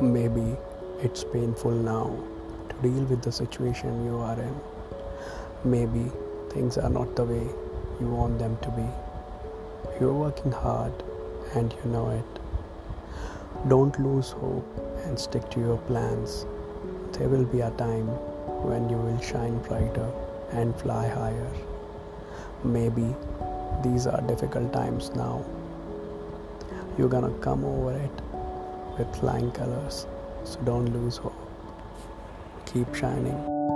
Maybe it's painful now to deal with the situation you are in. Maybe things are not the way you want them to be. You're working hard and you know it. Don't lose hope and stick to your plans. There will be a time when you will shine brighter and fly higher. Maybe these are difficult times now. You're gonna come over it with flying colors, so don't lose hope. Keep shining.